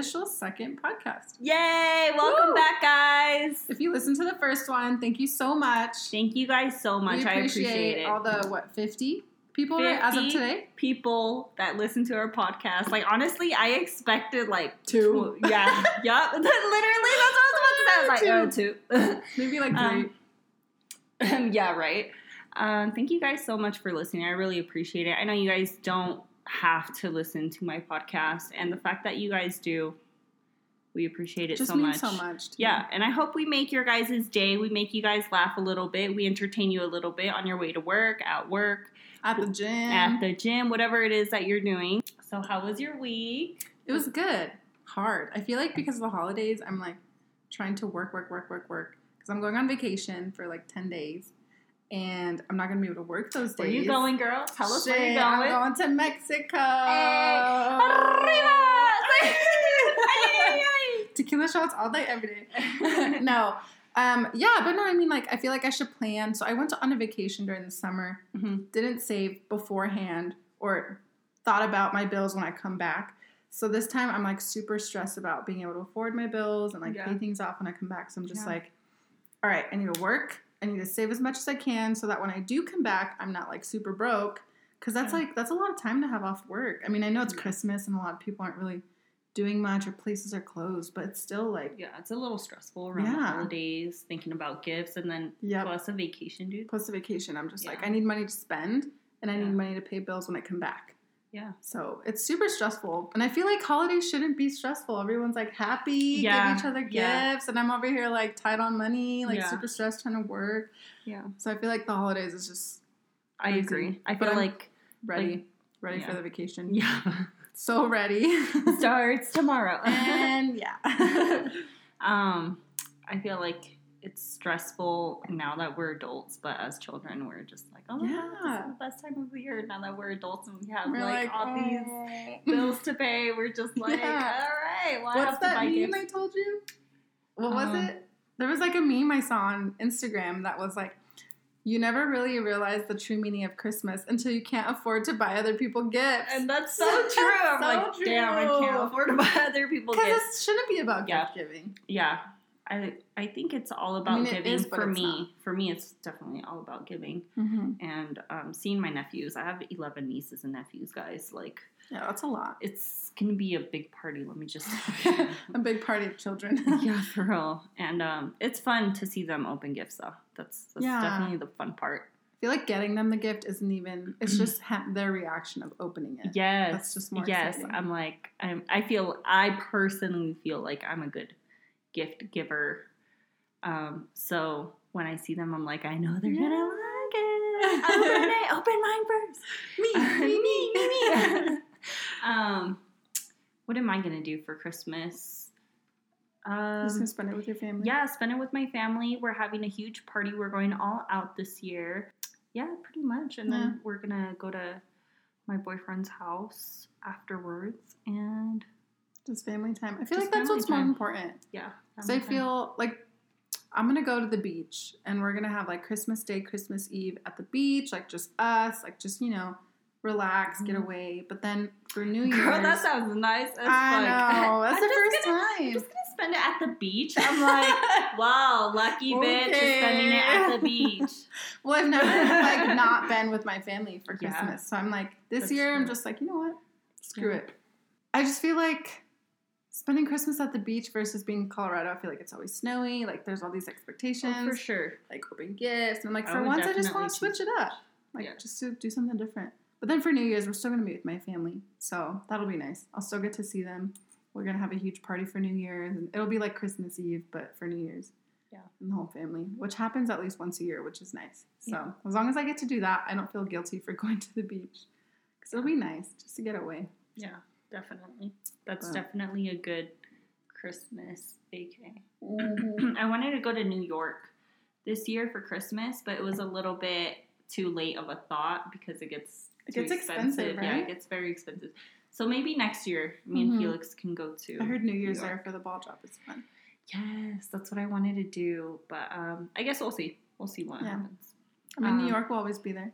This is our official second podcast. Yay! Welcome Woo! back, guys. If you listened to the first one, thank you so much. Thank you guys so much. we I appreciate, appreciate it. all the what fifty people right, as of today. People that listen to our podcast. Like honestly, I expected like Two. tw- yeah, yep. Literally, that's what I was about to say. I was like, oh, two. Maybe like three. Um, yeah, right. Um, thank you guys so much for listening. I really appreciate it. I know you guys don't have to listen to my podcast, and the fact that you guys do, we appreciate it Just so much. so much. Yeah, me. and I hope we make your guys' day. We make you guys laugh a little bit. We entertain you a little bit on your way to work, at work, At the gym. at the gym, whatever it is that you're doing. So, how was your week? It was good. Hard. I feel like because of the holidays, I'm like trying to work, work, work, work, work. Because I'm going on vacation for like 10 days. And I'm not going to be able to work those days. Where you going, girl? Tell us where you're going. I'm going to Mexico. Arriba! Tequila shots all day, every day. no. Um, yeah, but no, I mean, like, I feel like I should plan. So I went to, on a vacation during the summer, Mhm. didn't save beforehand or thought about my bills when I come back. So this time I'm like super stressed about being able to afford my bills and like Yeah. pay things off when I come back. So I'm just Yeah. like, all right, I need to work. I need to save as much as I can so that when I do come back, I'm not like super broke. Cause that's Yeah. like, that's a lot of time to have off work. I mean, I know it's Yeah. Christmas and a lot of people aren't really doing much or places are closed, but it's still like, Yeah, it's a little stressful around the holidays, thinking about gifts, and then Yep. plus a vacation, dude. Plus a vacation, I'm just like, I need money to spend and I Yeah. need money to pay bills when I come back. Yeah. So it's super stressful. And I feel like holidays shouldn't be stressful. Everyone's like happy, Yeah. give each other Yeah. gifts, and I'm over here like tight on money, like Yeah. super stressed trying to work. Yeah, So I feel like the holidays is just I agree. I But feel I'm- like ready. Like, ready for the vacation. yeah So ready. starts tomorrow. and yeah. um, I feel like it's stressful now that we're adults, but as children, we're just like, oh my god, this Yeah. is the best time of the year. Now that we're adults and we have We're like, like, all these "Oh." bills to pay, we're just like, Yeah. all right, well, I What's that buy meme gifts. I told you? What was Um, it? There was like a meme I saw on Instagram that was like, you never really realize the true meaning of Christmas until you can't afford to buy other people gifts. And that's so true. I'm So like, damn, I can't afford to buy other people Because gifts. it shouldn't be about Yeah. gift giving. Yeah. I I think it's all about mean, giving is, for me. not. For me, it's definitely all about giving Mm-hmm. and um, seeing my nephews. I have 11 nieces and nephews, guys. Like, Yeah, that's a lot. it's gonna be a big party. Let me just. a big party of children. yeah, for real. And um, it's fun to see them open gifts, though. That's that's Yeah. definitely the fun part. I feel like getting them the gift isn't even. It's just ha- their reaction of opening it. Yes, That's just more yes. exciting. I'm like, I'm. I feel. I personally feel like I'm a good gift giver. Um, so when I see them, I'm like, I know they're gonna like it. Open it. Open mine first. Me, me, me, me, me. um, what am I gonna do for Christmas? Just Um, gonna spend it with your family. yeah, spend it with my family. We're having a huge party. We're going all out this year. Yeah, pretty much. And Yeah. then we're gonna go to my boyfriend's house afterwards. And Just family time. I feel Just like that's what's family more important. yeah, So I time. feel like I'm gonna go to the beach and we're gonna have like Christmas Day, Christmas Eve at the beach, like just us, like just you know, relax, get Mhm. away. But then for New Year's, Girl, that sounds nice. As I fuck. know that's I'm the first gonna, I'm just gonna spend it at the beach. I'm like, wow, lucky bitch is spending it at the beach. well, I've never like not been with my family for Yeah. Christmas, so I'm like this That's year I'm just like you know what, screw Yeah. it. I just feel like spending Christmas at the beach versus being in Colorado. I feel like it's always snowy. Like there's all these oh, expectations. Oh, for sure. like open gifts. And like, I for once, I just want to switch it up. Like, Yeah. just to do something different. But then for New Year's, we're still going to be with my family. So that'll be nice. I'll still get to see them. We're going to have a huge party for New Year's. And it'll be like Christmas Eve, but for New Year's. Yeah. And the whole family, which happens at least once a year, which is nice. So Yeah. as long as I get to do that, I don't feel guilty for going to the beach. Because it'll be nice just to get away. Yeah, definitely. That's definitely a good Christmas vacay. Mm-hmm. I wanted to go to New York this year for Christmas, but it was a little bit too late of a thought because it gets It gets expensive, Yeah, right? it gets very expensive. So maybe next year, me and Mhm. Felix can go to. I heard New Year's York. there for the ball drop. It's fun. Yes, that's what I wanted to do, but um, I guess we'll see. We'll see what Yeah. happens. I mean, New Um, York will always be there.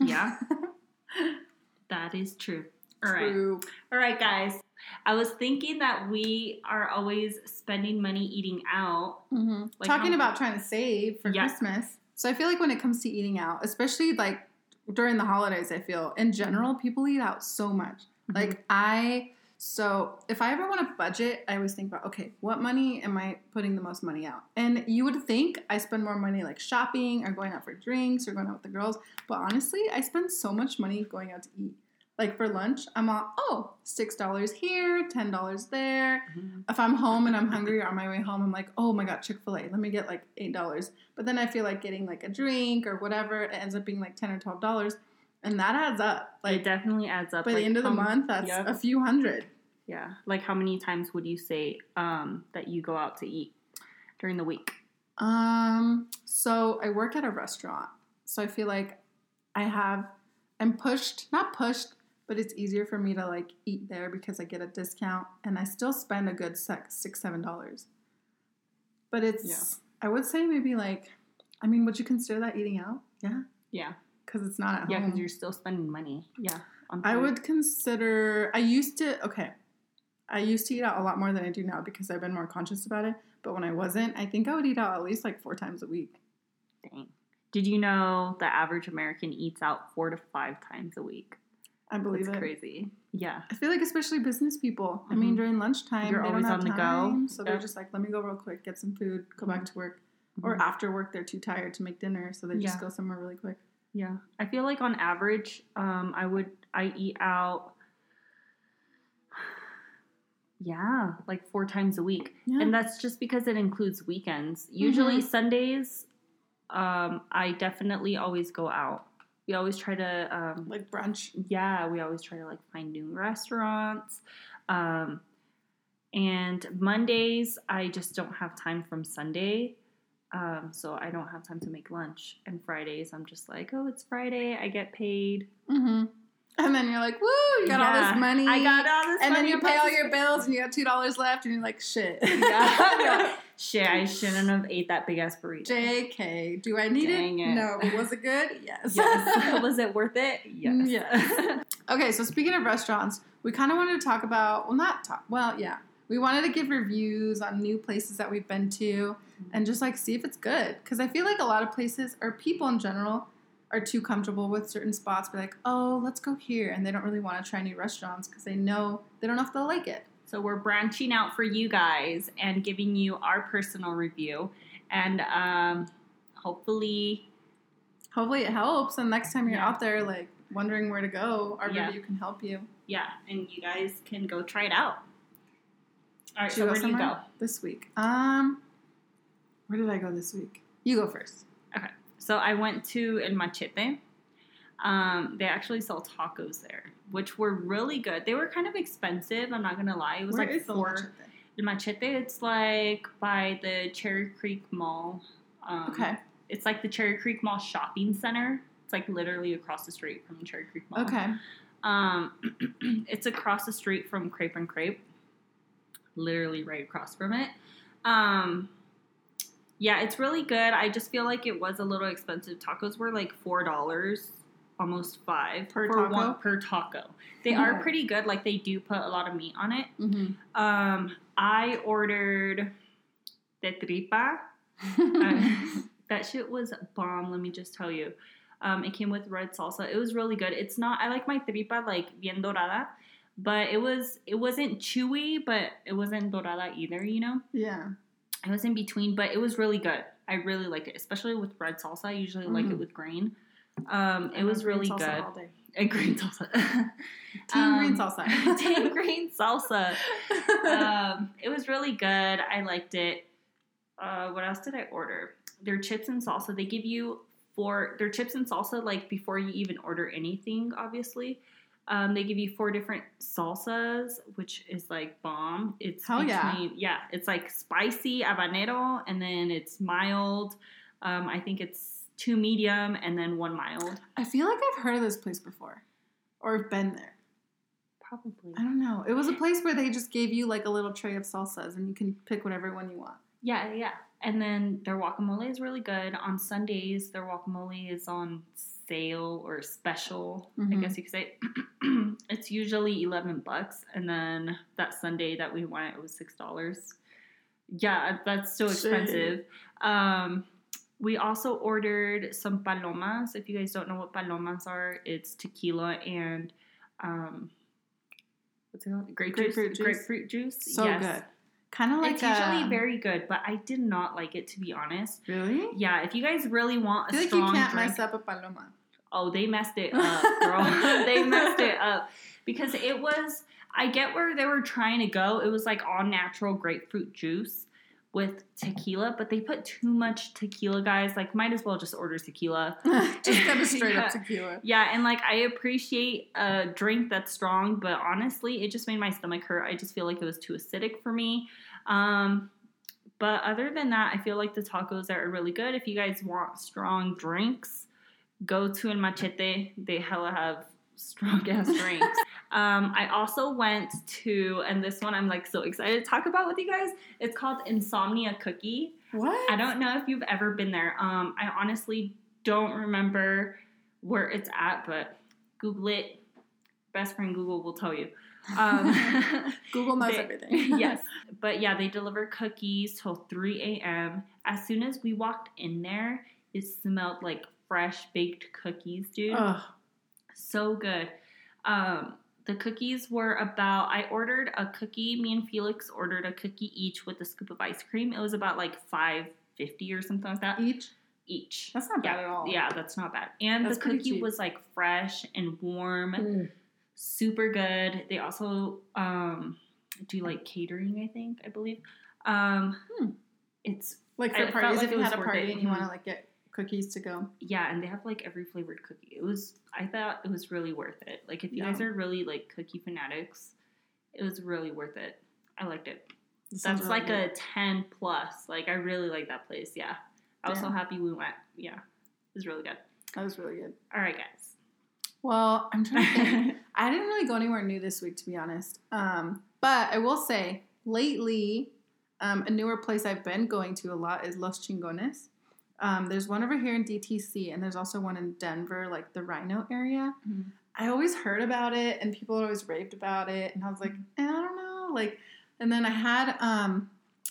Yeah, that is true. All right. True. All right, guys. I was thinking that we are always spending money eating out. Mm-hmm. Like Talking how- about trying to save for Yeah. Christmas. So I feel like when it comes to eating out, especially like during the holidays, I feel in general people eat out so much. Mm-hmm. Like I, so if I ever want to budget, I always think about okay, what money am I putting the most money out? And you would think I spend more money like shopping or going out for drinks or going out with the girls, but honestly, I spend so much money going out to eat. Like for lunch, I'm all oh six dollars here, ten dollars there. Mhm. If I'm home and I'm hungry or on my way home, I'm like, oh my god, Chick Fil A, let me get like eight dollars. But then I feel like getting like a drink or whatever, it ends up being like ten or twelve dollars, and that adds up. it Like definitely adds up. by the end of the month, that's Yep. a few hundred. Yeah. Like how many times would you say um, that you go out to eat during the week? Um, so I work at a restaurant, so I feel like I have I'm pushed, not pushed, but it's easier for me to like eat there because I get a discount, and I still spend a good six, six, seven dollars. But it's yeah. I would say maybe like, I mean, would you consider that eating out? Yeah, Yeah. because it's not at Yeah, home. because you're still spending money. Yeah. on I would consider. I used to. Okay, I used to eat out a lot more than I do now because I've been more conscious about it. But when I wasn't, I think I would eat out at least like four times a week. Dang. Did you know the average American eats out four to five times a week? I believe That's it. crazy. Yeah. I feel like especially business people. I mean, Mhm. during lunchtime, You're always on the go. so they're just like, "Let me go real quick, get some food, go back Mhm. to work." Or Mhm. after work, they're too tired to make dinner, so they just Yeah. go somewhere really quick. Yeah, I feel like on average, um, I would I eat out. Yeah, like four times a week, Yeah. and that's just because it includes weekends. Usually Mhm. Sundays, um, I definitely always go out. We always try to, um, like brunch. yeah, we always try to like find new restaurants. Um, and Mondays, I just don't have time from Sunday. Um, so I don't have time to make lunch. And Fridays, I'm just like, oh, it's Friday. I get paid. Mm-hmm. And then you're like, "Woo! You got all this money." I got all this and then money. you I'm pay all your bills, and you got two dollars left, and you're like, "Shit." yeah. Shit, I shouldn't have ate that big ass burrito. Jk, do I need Dang it? it. No, was it good? Yes. Yes. Was it worth it? Yes. Yes. Okay, so speaking of restaurants, we kind of wanted to talk about, well, not talk, well, yeah. We wanted to give reviews on new places that we've been to mm-hmm. and just like see if it's good. Because I feel like a lot of places, or people in general, are too comfortable with certain spots. Be like, oh, let's go here. And they don't really want to try new restaurants because they know they don't know if they'll like it. So we're branching out for you guys and giving you our personal review, and um, hopefully, Hopefully it helps. And next time you're Yeah. out there, like, wondering where to go, our Yeah. review can help you. yeah, and you guys can go try it out. All right, Should so where do you go? This week. Um, where did I go this week? You go first. Okay, So I went to El Machete. Um, they actually sell tacos there, which were really good. They were kind of expensive. I'm not gonna lie. It was Where like is the four. Machete? Machete. It's like by the Cherry Creek Mall. Um, Okay. It's like the Cherry Creek Mall shopping center. It's like literally across the street from Cherry Creek Mall. Okay. Um, it's across the street from Crepe and Crepe, literally right across from it. Um, yeah, it's really good. I just feel like it was a little expensive. Tacos were like four dollars, almost five Per taco? one per taco. They Yeah. are pretty good. Like they do put a lot of meat on it. Mm-hmm. Um, I ordered the tripa. Uh, that shit was bomb. Let me just tell you. Um, it came with red salsa. It was really good. It's not. I like my tripa like bien dorada, but it was. It wasn't chewy, but it wasn't dorada either. You know, yeah. it was in between, but it was really good. I really liked it, especially with red salsa. I usually like it Mhm. with green. Um, it was really good. And green salsa. Team green Um, salsa. team green salsa um, it was really good. I liked it. Uh, what else did I order? Their chips and salsa. They give you four. Their chips and salsa like before you even order anything. Obviously, um, they give you four different salsas, which is like bomb. It's Hell yeah. between yeah. It's like spicy habanero, and then it's mild. Um, I think it's two medium and then one mild. I feel like I've heard of this place before, or have been there. Probably. I don't know. It was a place where they just gave you like a little tray of salsas, and you can pick whatever one you want. Yeah, yeah. And then their guacamole is really good. On Sundays, their guacamole is on sale or special, I Mhm. guess you could say. it's usually 11 bucks. And then that Sunday that we went, it was $6. Yeah, that's so Shit. expensive. Um, we also ordered some palomas. If you guys don't know what palomas are, it's tequila and um, what's it called? Grape Grapefruit juice. Grapefruit juice. So Yes. good. Kind of like it's usually um, very good, but I did not like it to be honest. Really? Yeah, if you guys really want I a feel like you can't drink, mess up a paloma. oh, they messed it up, girl. they messed it up because it was. I get where they were trying to go. It was like all natural grapefruit juice with tequila, but they put too much tequila, guys. Like, might as well just order tequila. Just kind of straight Yeah. up tequila. Yeah, and like I appreciate a drink that's strong, but honestly, it just made my stomach hurt. I just feel like it was too acidic for me. Um, but other than that, I feel like the tacos are really good. If you guys want strong drinks, go to El Machete. They hella have strong ass drinks. Um, I also went to, and this one I'm like so excited to talk about with you guys. It's called Insomnia Cookie. What? I don't know if you've ever been there. Um, I honestly don't remember where it's at, but Google it. Best friend Google will tell you. Um, Google knows they- everything. yes, but yeah, they deliver cookies till 3 a.m. As soon as we walked in there, it smelled like fresh baked cookies, dude Ugh. so good. Um, the cookies were about. I ordered a cookie. Me and Felix ordered a cookie each with a scoop of ice cream. It was about like five fifty or something like that Each? each. That's not yeah, bad at all. Yeah, that's not bad. And That's the cookie was like fresh and warm, Mm. super good. They also um, do like catering. I think I believe. Um, Hmm. It's Like I for felt parties, like if you had a party it. and you want to Mhm. like get cookies to go. Yeah, and they have like every flavored cookie. It was I thought it was really worth it. Like if you Yeah. guys are really like cookie fanatics, it was really worth it. I liked it. It That's really like good. a 10 plus. Like I really like that place. Yeah. I was so happy we went. Yeah. It was really good. That was really good. All right, guys. Well, I'm trying to think. I didn't really go anywhere new this week, to be honest. Um, but I will say, lately, um, a newer place I've been going to a lot is Los Chingones. Um, there's one over here in DTC, and there's also one in Denver, like the RiNo area. Mhm. I always heard about it, and people always raved about it, and I was like, eh, I don't know, like. And then I had um,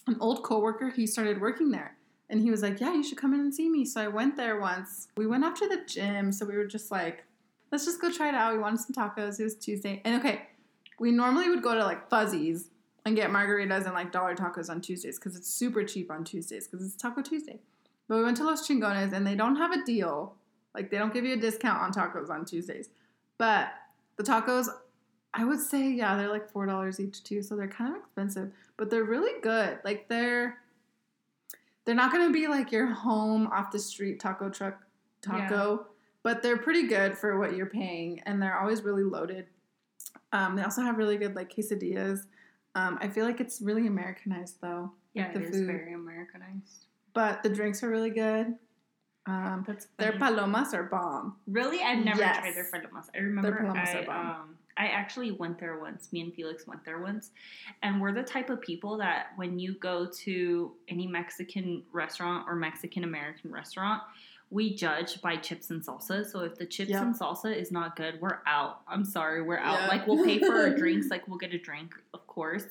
an old coworker. He started working there, and he was like, "Yeah, you should come in and see me." So I went there once. We went after the gym, so we were just like, "Let's just go try it out." We wanted some tacos. It was Tuesday, and okay, we normally would go to like Fuzzies and get margaritas and like dollar tacos on Tuesdays because it's super cheap on Tuesdays because it's Taco Tuesday. But we went to Los Chingones and they don't have a deal. Like they don't give you a discount on tacos on Tuesdays. But the tacos, I would say, yeah, they're like four dollars each too, so they're kind of expensive, but they're really good. Like they're they're not gonna be like your home off the street taco truck taco, but they're pretty good for what you're paying, and they're always really loaded. Um, they also have really good like quesadillas. Um, I feel like it's really Americanized though, Yeah, the it is food. very Americanized. But the drinks are really good. Um, That's their palomas are bomb. Really, I've never Yes. tried their palomas. I remember palomas I, are bomb. um, I actually went there once. Me and Felix went there once, and we're the type of people that when you go to any Mexican restaurant or Mexican American restaurant, we judge by chips and salsa. So if the chips Yep. and salsa is not good, we're out. I'm sorry, we're out. Yeah. Like we'll pay for our drinks. Like we'll get a drink, of course,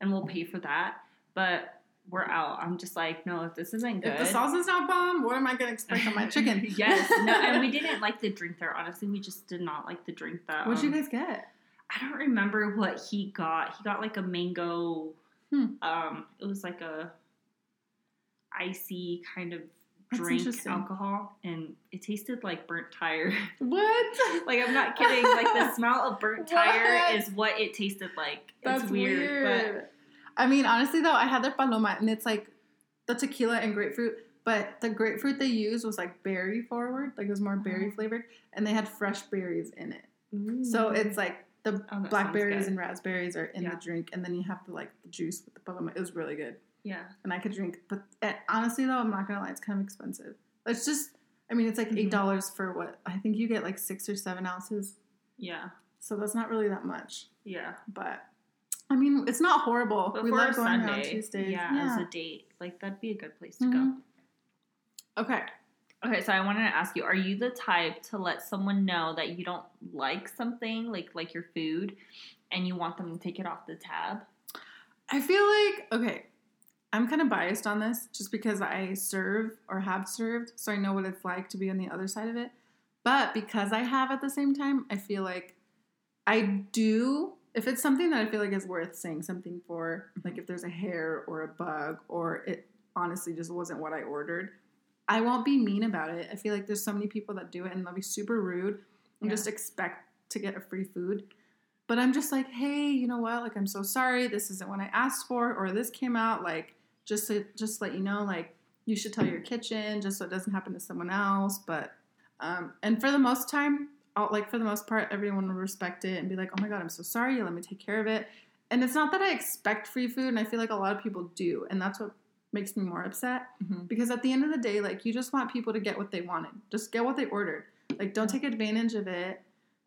and we'll pay for that. But we're out. I'm just like, no, if this isn't good. If the salsa's not bomb, what am I gonna expect on my chicken? yes. No, and we didn't like the drink there. Honestly, we just did not like the drink that. What'd you guys get? I don't remember what he got. He got like a mango. Hmm. Um, it was like a icy kind of drink alcohol, and it tasted like burnt tire. What? like I'm not kidding. Like the smell of burnt tire What? is what it tasted like. That's it's weird, weird. I mean, honestly though, I had their paloma, and it's like the tequila and grapefruit. But the grapefruit they used was like berry forward, like it was more berry Oh. flavored, and they had fresh berries in it. but So it's like the Oh, blackberries and raspberries are in Yeah. the drink, and then you have the like the juice with the paloma. It was really good, yeah, and I could drink. But eh, honestly though, I'm not gonna lie, it's kind of expensive. It's just, I mean, it's like eight dollars for what I think you get like six or seven ounces, yeah, so that's not really that much. yeah. But I mean, it's not horrible. But we love a going out on Tuesdays. yeah, as a date, like that'd be a good place to Mhm. go. okay. Okay, so I wanted to ask you: Are you the type to let someone know that you don't like something, like like your food, and you want them to take it off the tab? I feel like okay. I'm kind of biased on this just because I serve or have served, so I know what it's like to be on the other side of it. But because I have at the same time, I feel like I do. If it's something that I feel like is worth saying something for, like if there's a hair or a bug or it honestly just wasn't what I ordered, I won't be mean about it. I feel like there's so many people that do it and they'll be super rude and Yeah. just expect to get a free food. But I'm just like, hey, you know what? Like, I'm so sorry. This isn't what I asked for, or this came out. Like, just to just let you know, like, you should tell your kitchen just so it doesn't happen to someone else. But, um, and for the most time, I'll, like for the most part, everyone will respect it and be like, oh my god, I'm so sorry. Let me take care of it. And it's not that I expect free food, and I feel like a lot of people do, and that's what makes me more upset Mm-hmm. because at the end of the day, like, you just want people to get what they wanted. Just get what they ordered. Like, don't take advantage of it.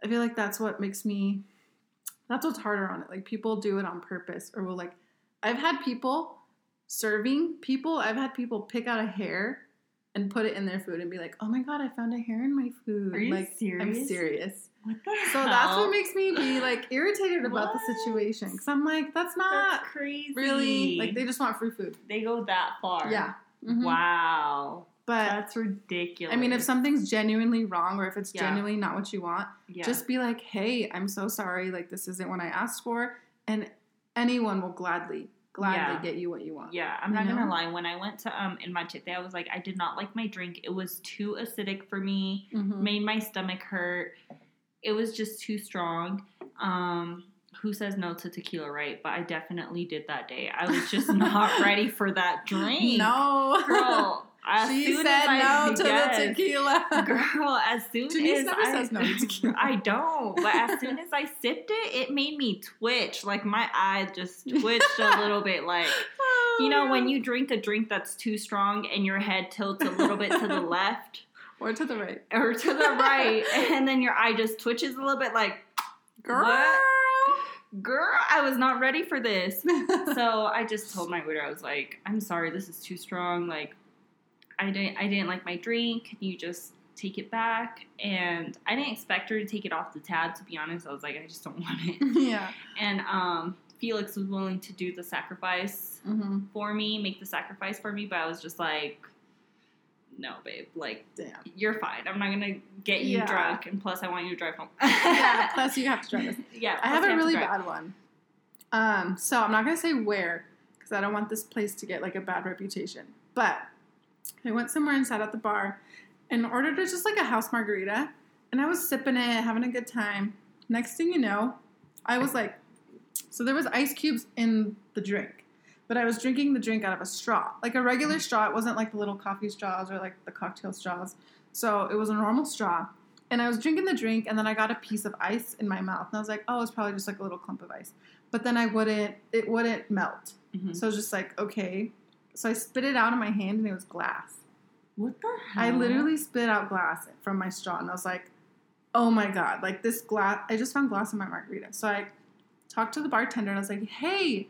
I feel like that's what makes me that's what's harder on it. Like people do it on purpose or will like I've had people serving people, I've had people pick out a hair and put it in their food and be like, "Oh my god, I found a hair in my food." Are you like I'm serious? serious. What the So that's what makes me be like irritated about the situation cuz I'm like, that's not That's crazy. really like they just want free food. they go that far. Yeah. Mhm. Wow. But That's ridiculous. I mean, if something's genuinely wrong or if it's Yeah. genuinely not what you want, yeah. just be like, hey, I'm so sorry. Like, this isn't what I asked for. And anyone will gladly, gladly Yeah. get you what you want. Yeah, I'm not know? gonna lie. When I went to um in Machete, I was like, I did not like my drink. It was too acidic for me. Mhm. Made my stomach hurt. It was just too strong. Um, who says no to tequila, right? But I definitely did that day. I was just not ready for that drink. No. girl. As she said I, no to yes. the tequila. Girl, as soon Denise as never I, says no to tequila. I don't, but as soon as I sipped it, it made me twitch. Like my eye just twitched a little bit. Like oh, you know, when you drink a drink that's too strong and your head tilts a little bit to the left Or to the right. or to the right, and then your eye just twitches a little bit. Like, Girl. girl, I was not ready for this. so I just told my waiter, I was like, I'm sorry, this is too strong. Like, I didn't, I didn't like my drink. Can you just take it back? And I didn't expect her to take it off the tab. To be honest, I was like, I just don't want it. yeah. And um, Felix was willing to do the sacrifice hmm for me, make the sacrifice for me. But I was just like, no, babe, like. Damn. You're fine. I'm not gonna get you Yeah. drunk, and plus, I want you to drive home. Yeah, plus you have to drive us. yeah, I have a to really bad one. Um, so I'm not gonna say where because I don't want this place to get like a bad reputation. But I went somewhere and sat at the bar and ordered just like a house margarita, and I was sipping it, having a good time. Next thing you know, I was like, so there was ice cubes in the drink, but I was drinking the drink out of a straw, like a regular straw. It wasn't like the little coffee straws or like the cocktail straws. So it was a normal straw. And I was drinking the drink, and then I got a piece of ice in my mouth, and I was like, "Oh, it's probably just like a little clump of ice." But then I wouldn't; it wouldn't melt. Mhm. So I was just like, "Okay." So I spit it out of my hand, and it was glass. What the hell? I literally spit out glass from my straw, and I was like, "Oh my god!" Like this glass. I just found glass in my margarita. So I talked to the bartender, and I was like, "Hey,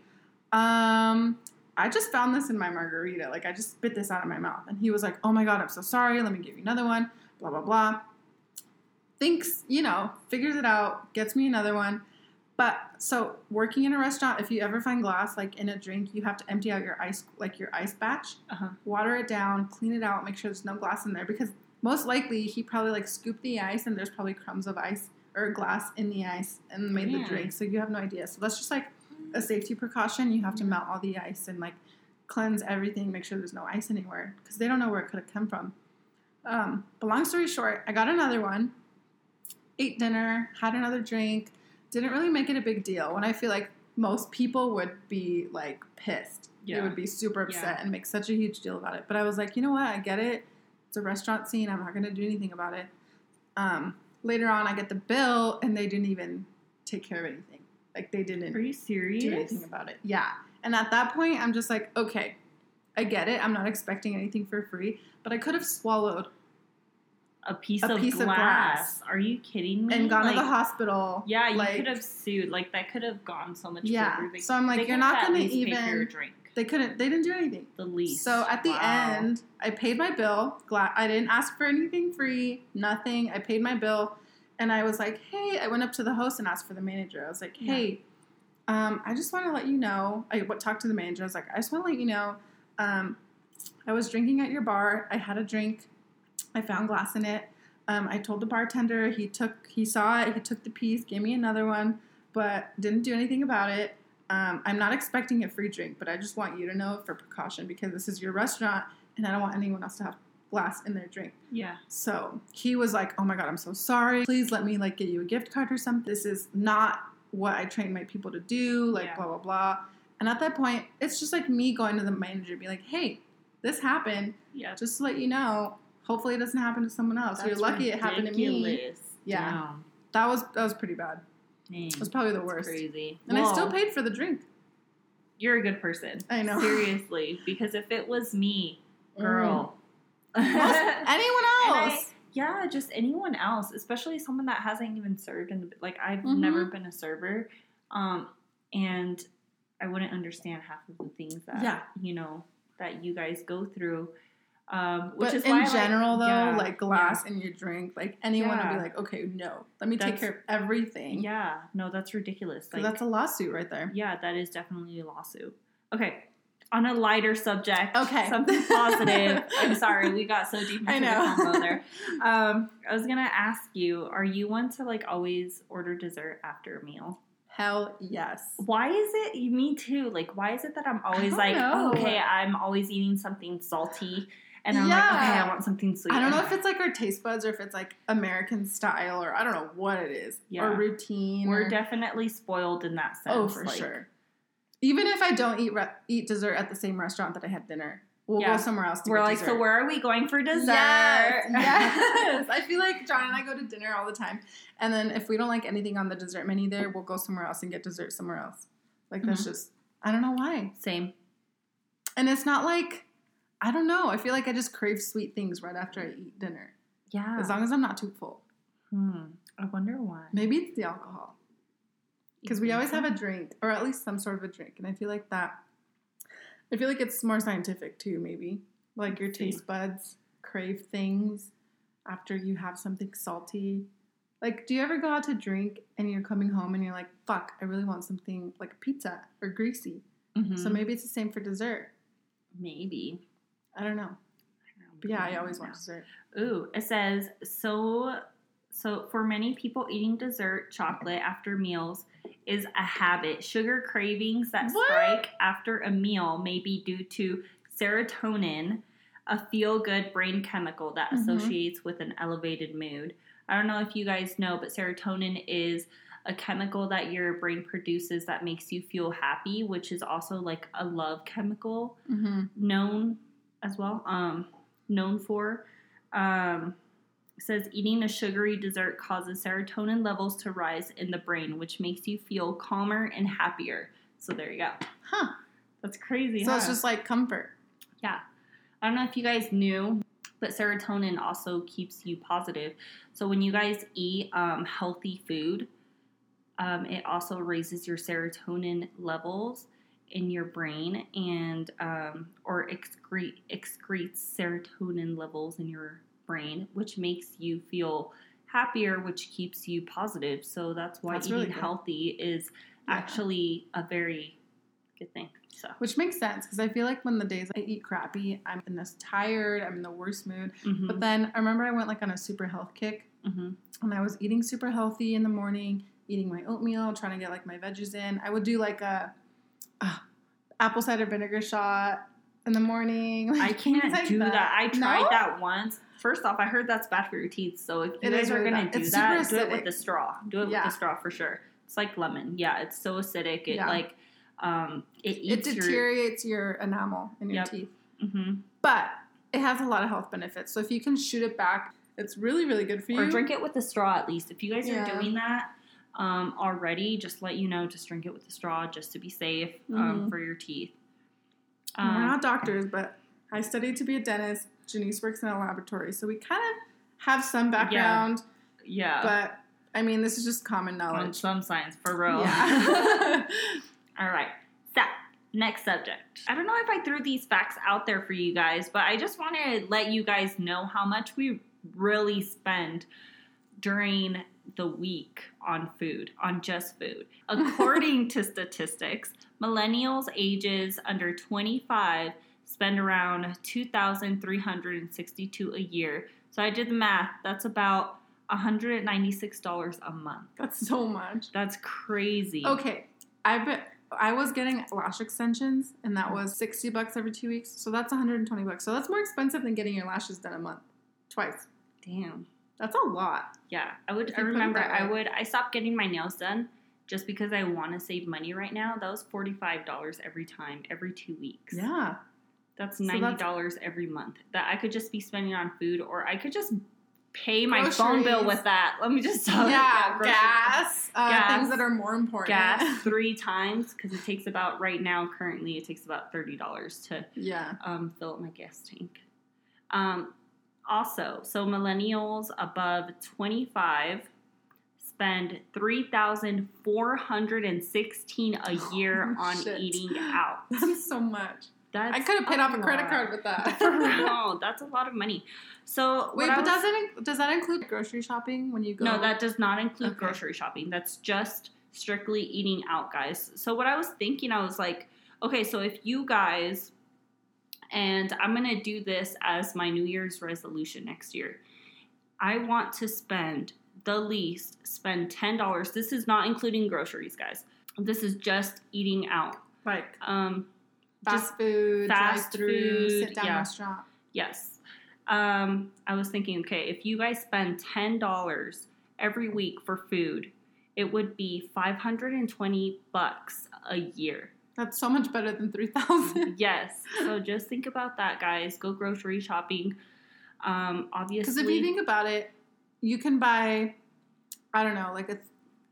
um." I just found this in my margarita. Like, I just spit this out of my mouth. And he was like, Oh my God, I'm so sorry. Let me give you another one. Blah, blah, blah thinks, you know, figures it out, gets me another one. But so working in a restaurant, if you ever find glass like in a drink, you have to empty out your ice, like your ice batch, Uh-huh. water it down, clean it out, make sure there's no glass in there because most likely he probably like scooped the ice and there's probably crumbs of ice or glass in the ice and made the drink. So you have no idea. So that's just like a safety precaution. You have to melt all the ice and like cleanse everything, make sure there's no ice anywhere because they don't know where it could have come from. Um, but long story short, I got another one, ate dinner, had another drink, didn't really make it a big deal. When I feel like most people would be like pissed, they would be super upset Yeah. and make such a huge deal about it. But I was like, you know what? I get it. It's a restaurant scene. I'm not going to do anything about it. Um, later on, I get the bill, and they didn't even take care of anything. Like they didn't Are you serious? do anything about it. Yeah. And at that point, I'm just like, okay, I get it. I'm not expecting anything for free, but I could have swallowed a piece, A of, piece of glass. glass. Are you kidding me? and gone Like, to the hospital. Yeah, you like- could have sued. Like that could have gone so much Yeah, further. They- so I'm like, you're not gonna least your even- drink. They couldn't. They didn't do anything. The least. So at the Wow. end, I paid my bill. Glad I didn't ask for anything free, nothing. I paid my bill, and I was like, "Hey," I went up to the host and asked for the manager. I was like, Yeah. "Hey, um, I just want to let you know." I talked to the manager. I was like, "I just want to let you know, um, I was drinking at your bar. I had a drink. I found glass in it. Um, I told the bartender. He took. He saw it. He took the piece, gave me another one, but didn't do anything about it." Um, I'm not expecting a free drink, but I just want you to know for precaution because this is your restaurant and I don't want anyone else to have glass in their drink. Yeah. So he was like, "Oh my god, I'm so sorry. Please let me like get you a gift card or something. This is not what I train my people to do. Like Yeah. blah blah blah." And at that point, it's just like me going to the manager, and be like, "Hey, this happened. Yeah. Just to let you know. Hopefully, it doesn't happen to someone else. You're lucky it happened to me." Yeah. Damn. That was that was pretty bad. Dang. It was probably the worst. Crazy. And I still paid for the drink. You're a good person. I know. Seriously, because if it was me, girl. Most- anyone I- else? yeah, just anyone else, especially someone that hasn't even served in the like I've Mhm. never been a server. Um and I wouldn't understand half of the things that Yeah. you know that you guys go through. Um which but is in general, like, though, yeah, like glass in your drink, like anyone would be like, okay, no, let me take care of everything. Yeah. yeah, no, that's ridiculous. Like that's a lawsuit right there. Yeah, that is definitely a lawsuit. Okay. On a lighter subject, Okay. something positive. I'm sorry, we got so deep into I the know. combo there. Um, I was gonna ask you: Are you one to like always order dessert after a meal? Hell yes. Why is it? Me too. Like, why is it that I'm always like, know. okay, I'm always eating something salty, and I'm like, Yeah. okay, I want something sweet. I don't know if it's like our taste buds or if it's like American style or I don't know what it is. Yeah. Or routine. we're or- definitely spoiled in that sense. Oh, for like, sure. Even if I don't eat re- eat dessert at the same restaurant that I had dinner, we'll Yeah. go somewhere else. To We're like, dessert. so where are we going for dessert? Yes, yes. I feel like John and I go to dinner all the time, and then if we don't like anything on the dessert menu there, we'll go somewhere else and get dessert somewhere else. Like that's Mhm. just I don't know why, Same. and it's not like I don't know. I feel like I just crave sweet things right after I eat dinner, Yeah. as long as I'm not too full. Hmm. I wonder why. Maybe it's the alcohol because we always have a drink or at least some sort of a drink, and I feel like that. I feel like it's more scientific too. Maybe like your taste buds crave things after you have something salty. Like, do you ever go out to drink and you're coming home and you're like, "Fuck, I really want something like pizza or greasy." Mhm. So maybe it's the same for dessert. maybe. I don't know, but yeah, I always want dessert. Ooh, it says so. So for many people, eating dessert chocolate after meals is a habit. Sugar cravings that What? strike after a meal may be due to serotonin, a feel-good brain chemical that Mhm. associates with an elevated mood. I don't know if you guys know, but serotonin is a chemical that your brain produces that makes you feel happy, which is also like a love chemical Mm-hmm. known as well um known for um says eating a sugary dessert causes serotonin levels to rise in the brain which makes you feel calmer and happier. So there you go. Huh? that's crazy So it's just like comfort. yeah. I don't know if you guys knew but serotonin also keeps you positive. So when you guys eat um, healthy food um, it also raises your serotonin levels in your brain and um, or excrete excretes serotonin levels in your brain which makes you feel happier which keeps you positive so that's why That's eating really healthy is Yeah. actually a very good thing so Which makes sense because I feel like when the days I eat crappy, I'm in this tired, I'm in the worst mood. mhm, But then I remember I went like on a super health kick mhm. and I was eating super healthy in the morning, eating my oatmeal, trying to get like my veggies in. I would do like a, uh, apple cider vinegar shot in the morning. I can't like do that. I tried No? that once. First off, I heard that's bad for your teeth. So if you It guys are really gonna bad. do It's that, do it with the straw. Do it Yeah. with the straw for sure. It's like lemon. Yeah, it's so acidic. It Yeah. like um it It eats your. deteriorates your enamel in your Yep. teeth. hmm But it has a lot of health benefits. So if you can shoot it back, it's really, really good for you. Or drink it with the straw at least. If you guys Yeah. are doing that um, already, just let you know. Just drink it with the straw, just to be safe um, Mhm. for your teeth. And We're Um, not doctors, but I studied to be a dentist. Janice works in a laboratory, so we kind of have some background, Yeah. but I mean, this is just common on knowledge. some science for real. Yeah. All right. So, next subject. I don't know if I threw these facts out there for you guys, but I just want to let you guys know how much we really spend during the week on food, on just food. According to statistics, millennials ages under 25 spend around 2,362 a year. So I did the math. That's about $196 a month. That's so much. That's crazy. Okay, I've been. I was getting lash extensions, and that was sixty bucks every two weeks. So that's one hundred and twenty bucks. So that's more expensive than getting your lashes done a month, twice. Damn. That's a lot. Yeah, I would. I you put it remember. I would. I stopped getting my nails done just because I want to save money right now. That was forty five dollars every time, every two weeks. Yeah. that's ninety dollars every month that I could just be spending on food, or I could just pay my phone bill with that. Let me just tell you. yeah, gas, uh, Gas. things that are more important. Gas three times because it takes about right now currently it takes about thirty dollars to yeah. um, fill up my gas tank. Um, also, so millennials above 25 spend 3416 a year Oh, on shit. eating out. That's so much. That's I could have paid off a credit card with that. For real, that's a lot of money. So Wait, but was- does it does that include grocery shopping when you go? no, that does not include Okay. grocery shopping. That's just strictly eating out, guys. So what I was thinking, I was like, okay, so if you guys, and I'm gonna do this as my New Year's resolution next year. I want to spend the least spend ten dollars. This is not including groceries, guys. This is just eating out. like Um, fast food, fast food, sit down yeah. restaurant. Yes. Um, I was thinking, okay, if you guys spend ten dollars every week for food, it would be five hundred and twenty bucks a year. That's so much better than three thousand. yes. So just think about that, guys. Go grocery shopping. Um, obviously, Because if you think about it, you can buy, I don't know, like a,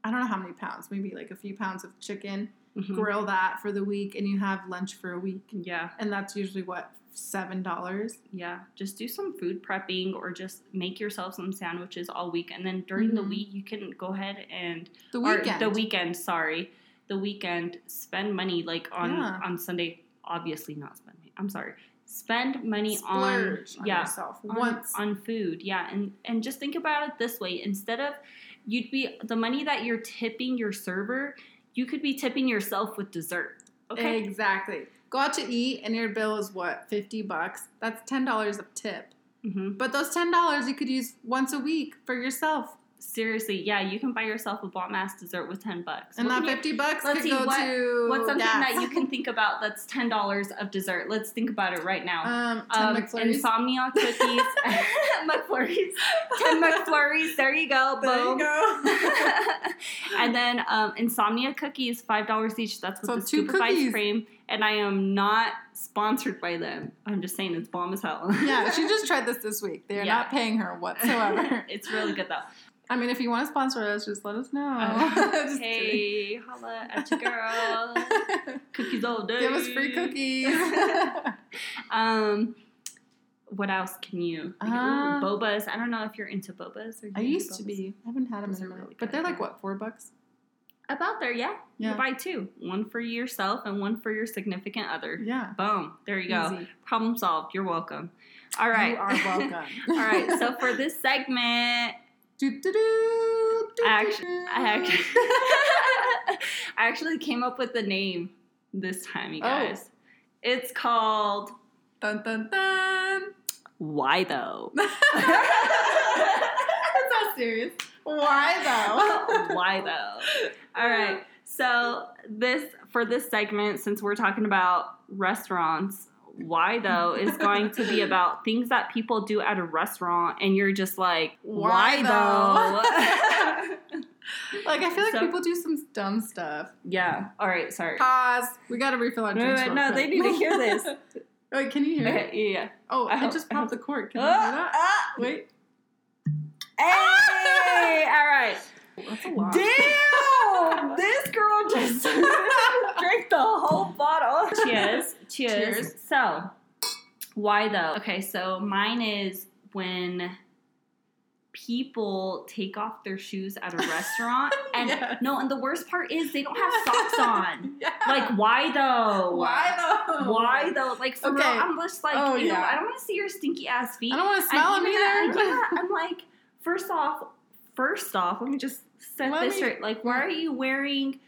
I don't know how many pounds, maybe like a few pounds of chicken, Mhm. grill that for the week, and you have lunch for a week, yeah, and that's usually what seven dollars. yeah. Just do some food prepping, or just make yourself some sandwiches all week, and then during the Mhm. week you can go ahead and The weekend. the weekend. Sorry, the weekend. Spend money like on Yeah. on Sunday. Obviously not spend. money. I'm sorry. Spend money Splurge on on yeah yourself on, once. on food. Yeah, and and just think about it this way: instead of you'd be the money that you're tipping your server, you could be tipping yourself with dessert. Okay. Exactly. Go out to eat, and your bill is what fifty bucks. That's ten dollars of tip. hmm But those ten dollars you could use once a week for yourself, Seriously, yeah, you can buy yourself a bomb ass dessert with ten bucks. and What that can you- fifty bucks let's could see, go what- to What's something gas. that you can think about that's ten dollars of dessert? Let's think about it right now. um, um, McFlurries. insomnia cookies, McFlurries, ten McFlurries. There you go, There you boom. go. and then um, insomnia cookies, five dollars each. That's with So the two scoop of ice cream. And I am not sponsored by them. I'm just saying it's bomb as hell. yeah, she just tried this this week. They are Yeah. not paying her whatsoever. it's really good though. I mean, if you want to sponsor us, just let us know. Uh, hey, holla at your girl. kidding. Cookies all day. Give us free cookies. Um, what else can you? Uh, Ooh, bobas. I don't know if you're into bobas. Or I used into to be. I haven't had them in a minute. really but they're like what four bucks? About there, yeah. Yeah. You buy two. One for yourself and one for your significant other. Yeah. Boom. There you go. Easy. Problem solved. You're welcome. All right. You are welcome. All right. So for this segment, Do, do, do, do, I actually. I actually, I actually came up with the name this time, you Oh. guys. It's called dun dun dun. Why Though. That's not serious. Why though? Why though? All right. So this for this segment, since we're talking about restaurants, why though is going to be about things that people do at a restaurant, and you're just like, why, Why though? like I feel like So- people do some dumb stuff. yeah. All right. Sorry. Pause. We got to refill our Wait, drinks. wait, real no, quick. they need to hear this. Wait, can you hear it? Okay, yeah. Oh, I I, hope- just popped hope- the cork. Can you hear that? Ah. Wait, Hey! All right. that's a lot. Damn! This girl just drank the whole bottle. Cheers. Cheers. Cheers. So, why though? Okay, so mine is when people take off their shoes at a restaurant and Yes. no and the worst part is they don't have socks on like why though why though? why though like for real Okay. i'm just like Oh, ew, yeah. i don't want to see your stinky ass feet I don't want to smell them either. yeah, i'm like first off first off let me just set Let this me- straight like why are you wearing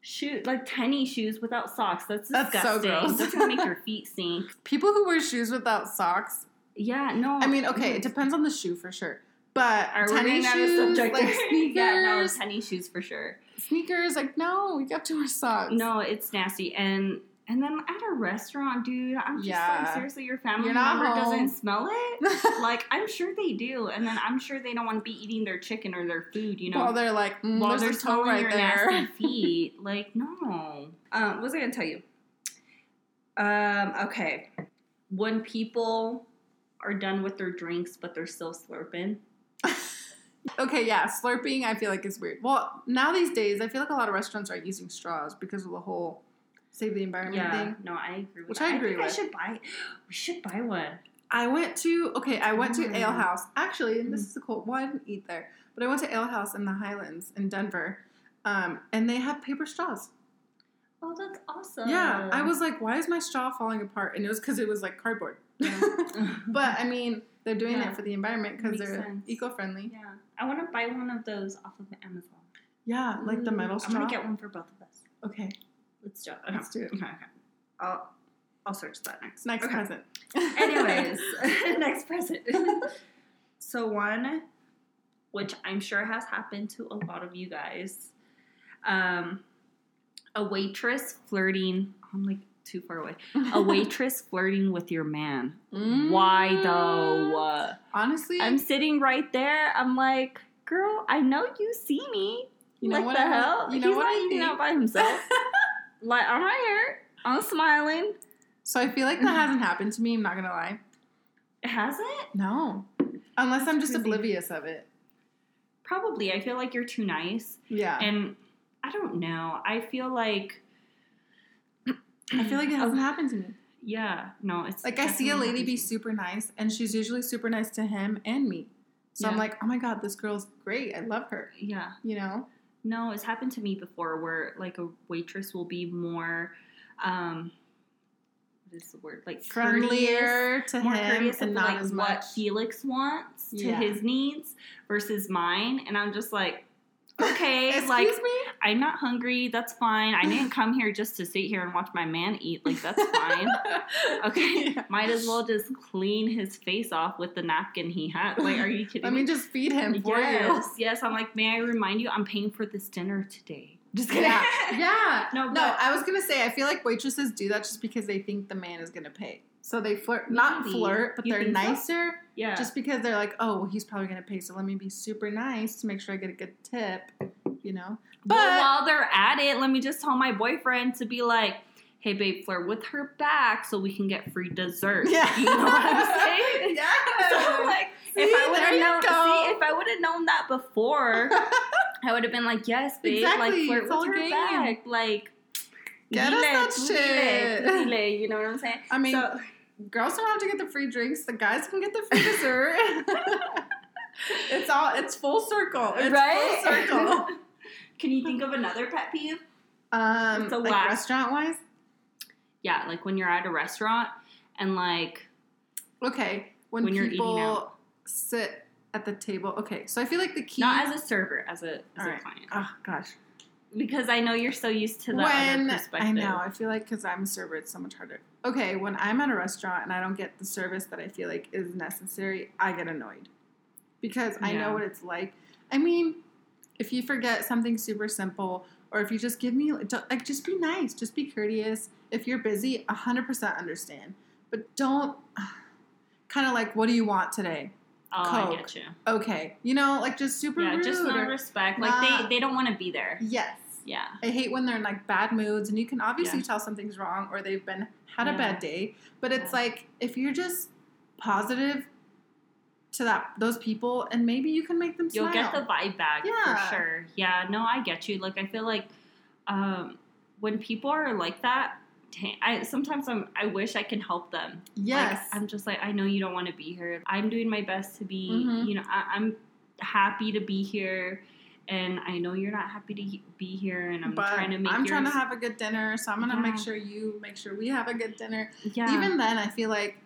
shoe like tiny shoes without socks that's That's so disgusting gross. that's gonna make your feet stink People who wear shoes without socks. yeah no I mean, okay, mm. it depends on the shoe for sure. But Are we tennis getting out of shoes, like sneakers, yeah, no, tennis shoes for sure. sneakers, like no, you have to wear socks. No, it's nasty. And and then at a restaurant, dude, I'm just Yeah. like, seriously, your family member home. doesn't smell it? like, I'm sure they do. And then I'm sure they don't want to be eating their chicken or their food, you know, While they're like, mm, while there's they're a toe right your there. nasty feet. Like, no. Um, what was I gonna tell you? Um, okay. When people are done with their drinks but they're still slurping. Okay, yeah, slurping I feel like is weird. Well, now these days I feel like a lot of restaurants are using straws because of the whole save the environment Yeah, thing. no, I agree with Which that. I agree think I with. should buy. We should buy one. I went to okay, I went to Mm. Ale House. Actually, and this is a cool. Well, I didn't eat there, but I went to Ale House in the Highlands in Denver, um, and they have paper straws. Oh, that's awesome. Yeah, I was like, why is my straw falling apart? And it was because it was like cardboard. but I mean, they're doing Yeah. it for the environment because they're sense. eco-friendly. yeah, I want to buy one of those off of Amazon. Yeah, like the metal straw. I'm gonna get one for both of us. okay, Let's do it. let's do it. Okay, okay. I'll I'll search that next. Next Okay. present. Anyways, next present. so one, which I'm sure has happened to a lot of you guys, um, a waitress flirting. I'm like too far away. A waitress flirting with your man. Why though? Honestly, I'm sitting right there. I'm like, girl, I know you see me. You know like what the I- hell? you know He's what not I eating think? out by himself. Like I'm right here. I'm smiling. so I feel like that hasn't happened to me. I'm not gonna lie. It hasn't. No, unless I'm just Crazy. oblivious of it. Probably. I feel like you're too nice. Yeah, And I don't know. I feel like I feel like it hasn't happened to me. yeah, no, it's Like I see a lady be super nice, and she's usually super nice to him and me. So I'm like, oh my god, this girl's great. I love her. Yeah. You know? No, it's happened to me before where like a waitress will be more um what is the word? Like Friendlier to more him courteous and not like as what. Felix wants to Yeah. his needs versus mine. And I'm just like, okay, Excuse like me? I'm not hungry, that's fine. I didn't come here just to sit here and watch my man eat. Like that's fine. Okay. Yeah. Might as well just clean his face off with the napkin he had. Like, are you kidding Let me? me just feed him for yes, yes. I'm like, may I remind you, I'm paying for this dinner today. Just kidding. Yeah. yeah. No, No, I was gonna say I feel like waitresses do that just because they think the man is gonna pay. So they flirt not Maybe. flirt, but You they're think so? nicer yeah. just because they're like, oh well he's probably gonna pay, so let me be super nice to make sure I get a good tip. You know? but But while they're at it, let me just tell my boyfriend to be like, hey, babe, flirt with her back so we can get free dessert. Yeah. You know what I'm saying? yeah. So, like, See, if I would there have you known, go. see, if I would have known that before, I would have been like, yes, babe, Exactly, like flirt it's all with her game. back, like. Get us that tú shit. dile, tú you know what I'm saying? I mean, So- girls don't have to get the free drinks. The guys can get the free dessert. it's all. It's full circle. It's right? full circle. Can you think of another pet peeve? Um, It's the like last- restaurant wise. Yeah, like when you're at a restaurant and like Okay, when, When you're people eating out. sit at the table. Okay, so I feel like the key. not as a server, as a as All a right. client, Oh gosh. Because I know you're so used to the when other perspective. I know, I feel like because I'm a server, it's so much harder. Okay, when I'm at a restaurant and I don't get the service that I feel like is necessary, I get annoyed because I Yeah. know what it's like. I mean, if you forget something super simple, or if you just give me like, just be nice, just be courteous. If you're busy, hundred percent understand, but don't. Kind of like, what do you want today? Oh, I Coke. get you. Okay, you know, like just super Yeah, rude. just no respect. Like they they don't want to be there. yes. Yeah. I hate when they're in like bad moods and you can obviously Yeah. tell something's wrong or they've been had a bad day. But it's Yeah. like if you're just positive to that those people and maybe you can make them You'll smile. get the vibe back Yeah. for sure. Yeah, no, I get you. Like I feel like um, when people are like that, I sometimes I'm I wish I can help them. yes. Like, I'm just like I know you don't want to be here. I'm doing my best to be. Mhm. You know, I, I'm happy to be here, and I know you're not happy to be here, and I'm but trying to make. I'm trying to have a good dinner, so I'm gonna make sure you make sure we have a good dinner. Yeah. Even then, I feel like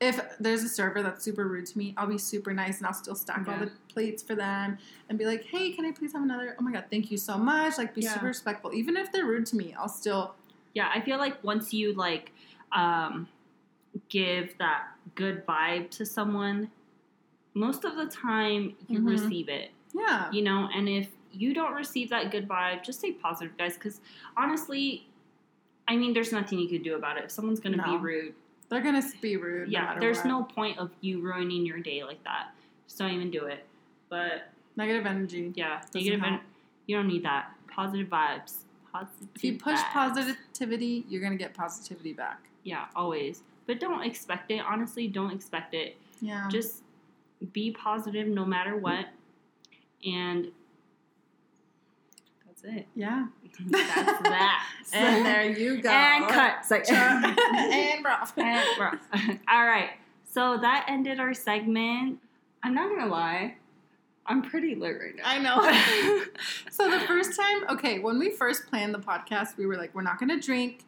if there's a server that's super rude to me, I'll be super nice and I'll still stack all the plates for them and be like, "Hey, can I please have another? Oh my god, thank you so much!" Like, be Yeah. super respectful. Even if they're rude to me, I'll still yeah, I feel like once you like um, give that good vibe to someone, most of the time you Mhm. receive it. Yeah. you know and if you don't receive that good vibe just stay positive guys because honestly i mean there's nothing you could do about it if someone's gonna be rude They're gonna be rude. yeah matter there's what. no point of you ruining your day like that just don't even do it but negative energy. yeah negative en- you don't need that positive vibes positive If you push vibes. positivity, you're gonna get positivity back. yeah always but don't expect it honestly don't expect it Yeah. just be positive no matter what and that's it yeah. that's that and there you go. And cut. It's like- and bro. And we're- All right. So that ended our segment. I'm not gonna lie. I'm pretty lit right now. I know. so the first time, okay, when we first planned the podcast, we were like, we're not gonna drink.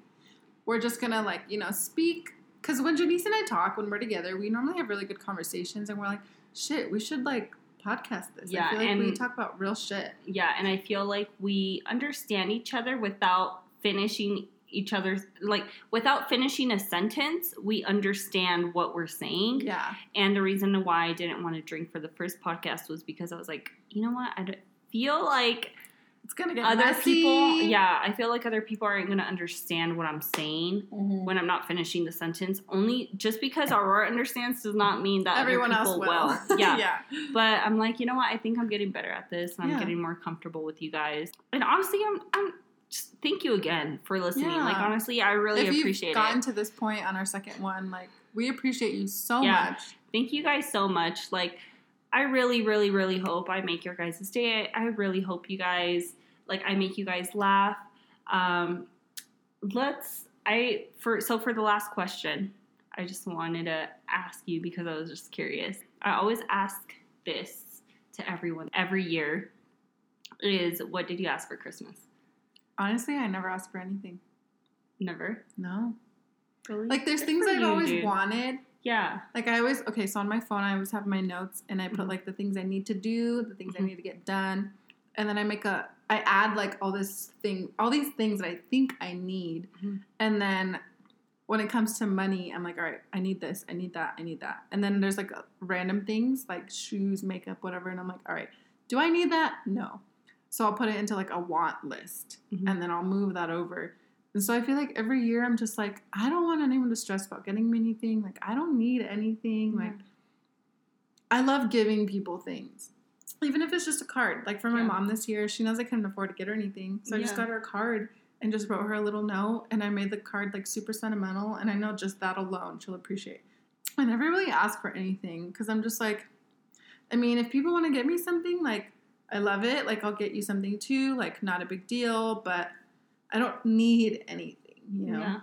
We're just gonna like, you know, speak. Because when Janice and I talk, when we're together, we normally have really good conversations, and we're like, shit, we should like podcast this. Yeah, I feel like we talk about real shit. yeah, and I feel like we understand each other without finishing each other's like without finishing a sentence. We understand what we're saying. Yeah. And the reason why I didn't want to drink for the first podcast was because I was like, you know what? I don't feel like It's gonna get other messy. people. Yeah, I feel like other people aren't gonna understand what I'm saying. Mhm. when I'm not finishing the sentence. Only just because Aurora understands does not mean that Everyone else people will. Yeah. yeah. But I'm like, you know what? I think I'm getting better at this, and I'm Yeah. getting more comfortable with you guys. And honestly, I'm, I'm just thank you again for listening. Like honestly, I really if appreciate you've gotten it. to this point on our second one, like we appreciate you so Yeah. much. Thank you guys so much. Like I really, really, really hope I make your guys' day. I really hope you guys like I make you guys laugh. Um, let's I for so for the last question, I just wanted to ask you because I was just curious. I always ask this to everyone every year is what did you ask for Christmas? Honestly, I never asked for anything. Never. No. Really? Like there's Good things I've you, always dude. wanted. Yeah. Like I always okay, so on my phone I always have my notes and I put Mhm. like the things I need to do, the things I Mhm. need to get done. And then I make a I add like all this thing all these things that I think I need. Mhm. And then when it comes to money, I'm like, all right, I need this, I need that, I need that. And then there's like random things like shoes, makeup, whatever. And I'm like, all right, do I need that? No. So I'll put it into like a want list Mhm. and then I'll move that over. And so I feel like every year I'm just like, I don't want anyone to stress about getting me anything. Like, I don't need anything. Like, I love giving people things, even if it's just a card. Like for my Yeah. mom this year, she knows I couldn't afford to get her anything, so I just got her a card and just wrote her a little note. And I made the card like super sentimental, and I know just that alone she'll appreciate. I never really ask for anything because I'm just like, I mean, if people want to get me something, like I love it. Like I'll get you something too. Like not a big deal, but I don't need anything. You know. Yeah.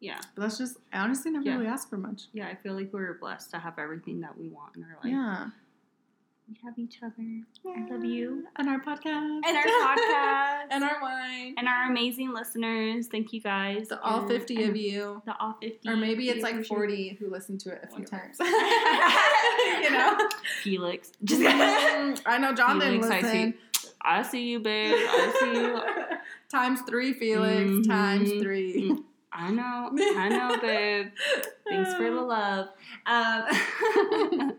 Yeah. But that's just I honestly never Yeah. really ask for much. Yeah. I feel like we're blessed to have everything that we want in our life. yeah. We have each other. I love you. And our podcast. And our podcast. and our wine. and our amazing listeners. Thank you guys. The all And- 50 and of you. The all 50. Or maybe it's like appreciate 40 who listened to it a few times. you know? Felix. Just I know John didn't Felix, I see. listen. I see you, babe. I see you. times three, Felix. Times Mhm. three. I know. I know, babe. Thanks for the love. Um,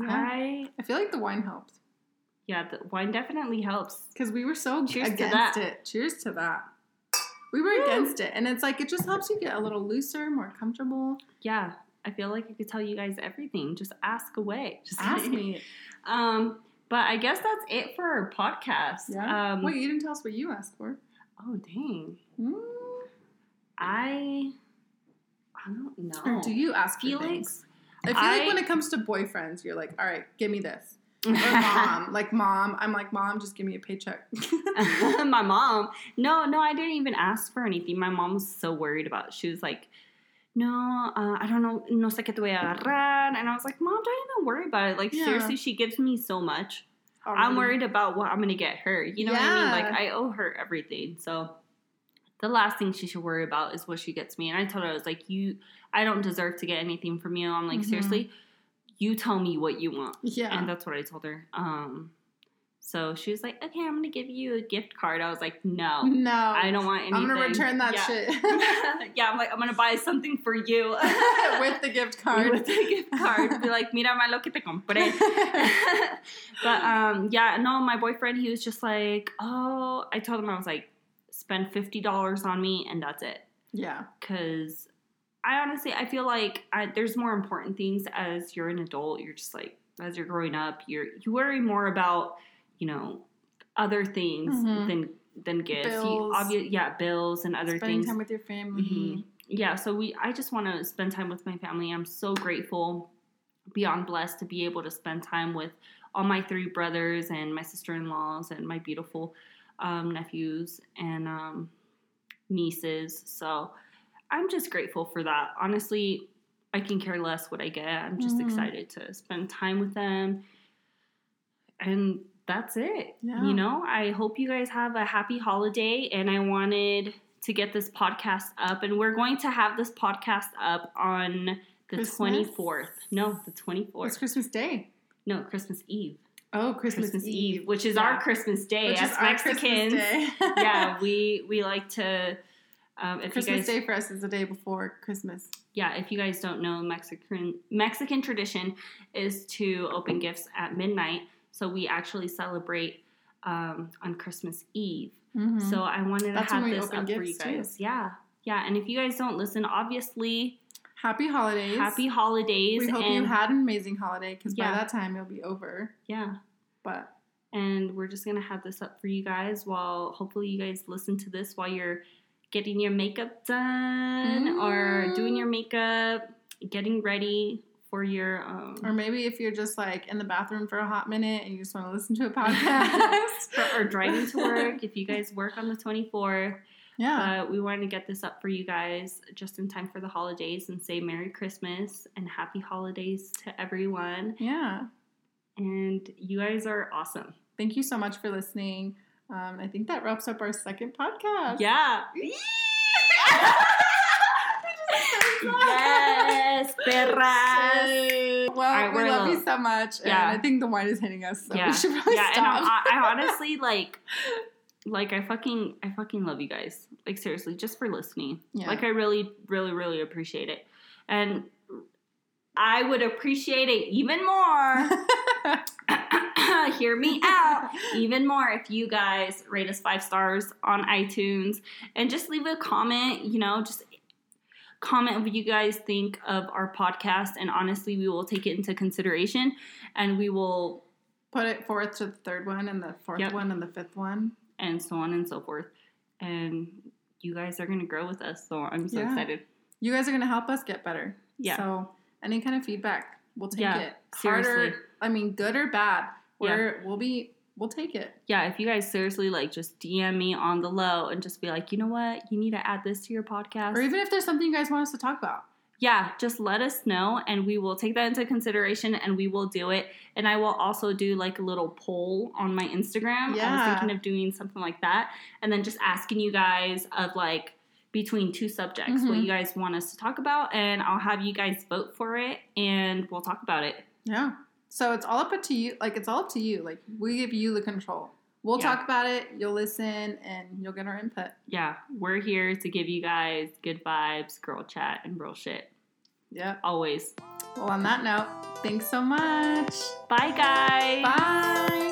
Yeah. I I feel like the wine helped. yeah, the wine definitely helps. Because we were so Cheers to against that. it. Cheers to that. We were against it. And it's like, it just helps you get a little looser, more comfortable. Yeah, I feel like I could tell you guys everything. Just ask away. Just Ask me. Um, but I guess that's it for our podcast. Yeah. Um, Wait, you didn't tell us what you asked for. Oh dang. Mm. I I don't know. Or do you ask for Felix? I feel I- like when it comes to boyfriends, you're like, all right, give me this. Or mom, like mom, I'm like, mom, just give me a paycheck. my mom. No, no, I didn't even ask for anything. My mom was so worried about. She was like, no, uh, I don't know, no sé qué te voy a agarrar. And I was like, Mom, don't even worry about it. Like, Yeah. seriously, she gives me so much. I'm worried about what I'm going to get her. You know what I mean? Like, I owe her everything. So, the last thing she should worry about is what she gets me. And I told her, I was like, you, I don't deserve to get anything from you. I'm like, Mhm. seriously, you tell me what you want. Yeah. And that's what I told her. Um, so she was like, okay, I'm going to give you a gift card. I was like, no, no. I don't want anything. I'm gonna return that Yeah. shit yeah, I'm like, I'm going to buy something for you. with the gift card. With the gift card. Be like, mira ma lo que te compré. but um, yeah, no, my boyfriend, he was just like, oh, I told him I was like, spend fifty dollars on me and that's it. yeah. Because I honestly, I feel like I, there's more important things as you're an adult. You're just like, as you're growing up, you're you worry more about, you know, other things Mhm. than than gifts. You Bills. obvi- yeah, bills and other things. Spending things time with your family. Mhm. Yeah, so we I just want to spend time with my family. I'm so grateful, beyond blessed to be able to spend time with all my three brothers and my sister-in-laws and my beautiful um, nephews and um, nieces. So I'm just grateful for that. Honestly, I can care less what I get. I'm just Mhm. excited to spend time with them. And that's it. Yeah. You know, I hope you guys have a happy holiday. And I wanted to get this podcast up. And we're going to have this podcast up on the Christmas? 24th. No, the 24th. It's Christmas Day. no, Christmas Eve. Oh, Christmas, Christmas Eve. Eve, which is Yeah. our Christmas day Which as Mexicans. Day. yeah, we we like to. Um, if Christmas guys, Day for us is the day before Christmas. yeah, if you guys don't know, Mexican Mexican tradition is to open gifts at midnight. So we actually celebrate um, on Christmas Eve. Mhm. So I wanted to have this up for you too. guys. Yeah, yeah. And if you guys don't listen, obviously, happy holidays. happy holidays. We hope and you had an amazing holiday because Yeah. by that time it'll be over. yeah. But and we're just gonna have this up for you guys while hopefully you guys listen to this while you're getting your makeup done or doing your makeup getting ready for your um or maybe if you're just like in the bathroom for a hot minute and you just want to listen to a podcast. or, or driving to work if you guys work on the 24th yeah. but we wanted to get this up for you guys just in time for the holidays and say merry christmas and happy holidays to everyone yeah. and you guys are awesome Thank you so much for listening. Um, I think that wraps up our second podcast. yeah yes perras Yay. Well, we love you so much, and Yeah. I think the wine is hitting us, so yeah, we should probably yeah, and. I, I honestly like, like I fucking, I fucking love you guys. Like seriously, just for listening. Yeah. Like I really, really, really appreciate it, and I would appreciate it even more. Hear me out. Even more if you guys rate us five stars on iTunes and just leave a comment. You know, just comment what you guys think of our podcast, and honestly, we will take it into consideration, and we will Put it forth to the third one, and the fourth Yep. one, and the fifth one. And so on and so forth. And you guys are going to grow with us. So I'm so Yeah. excited. You guys are going to help us get better. Yeah. So any kind of feedback, we'll take Yeah, it. seriously. Harder, I mean, good or bad, we're we'll be we'll take it. Yeah, if you guys seriously like just DM me on the low and just be like, you know what, you need to add this to your podcast. Or even if there's something you guys want us to talk about. Yeah, just let us know and we will take that into consideration and we will do it. And I will also do like a little poll on my Instagram. Yeah. I was thinking of doing something like that. And then just asking you guys of like between two subjects what Mhm. you guys want us to talk about. And I'll have you guys vote for it and we'll talk about it. Yeah. So it's all up to you. Like it's all up to you. Like we give you the control. We'll Yeah. talk about it. You'll listen, and you'll get our input. Yeah, we're here to give you guys good vibes, girl chat, and real shit. Yeah. Always. Well, on that note, thanks so much. Bye, guys. Bye.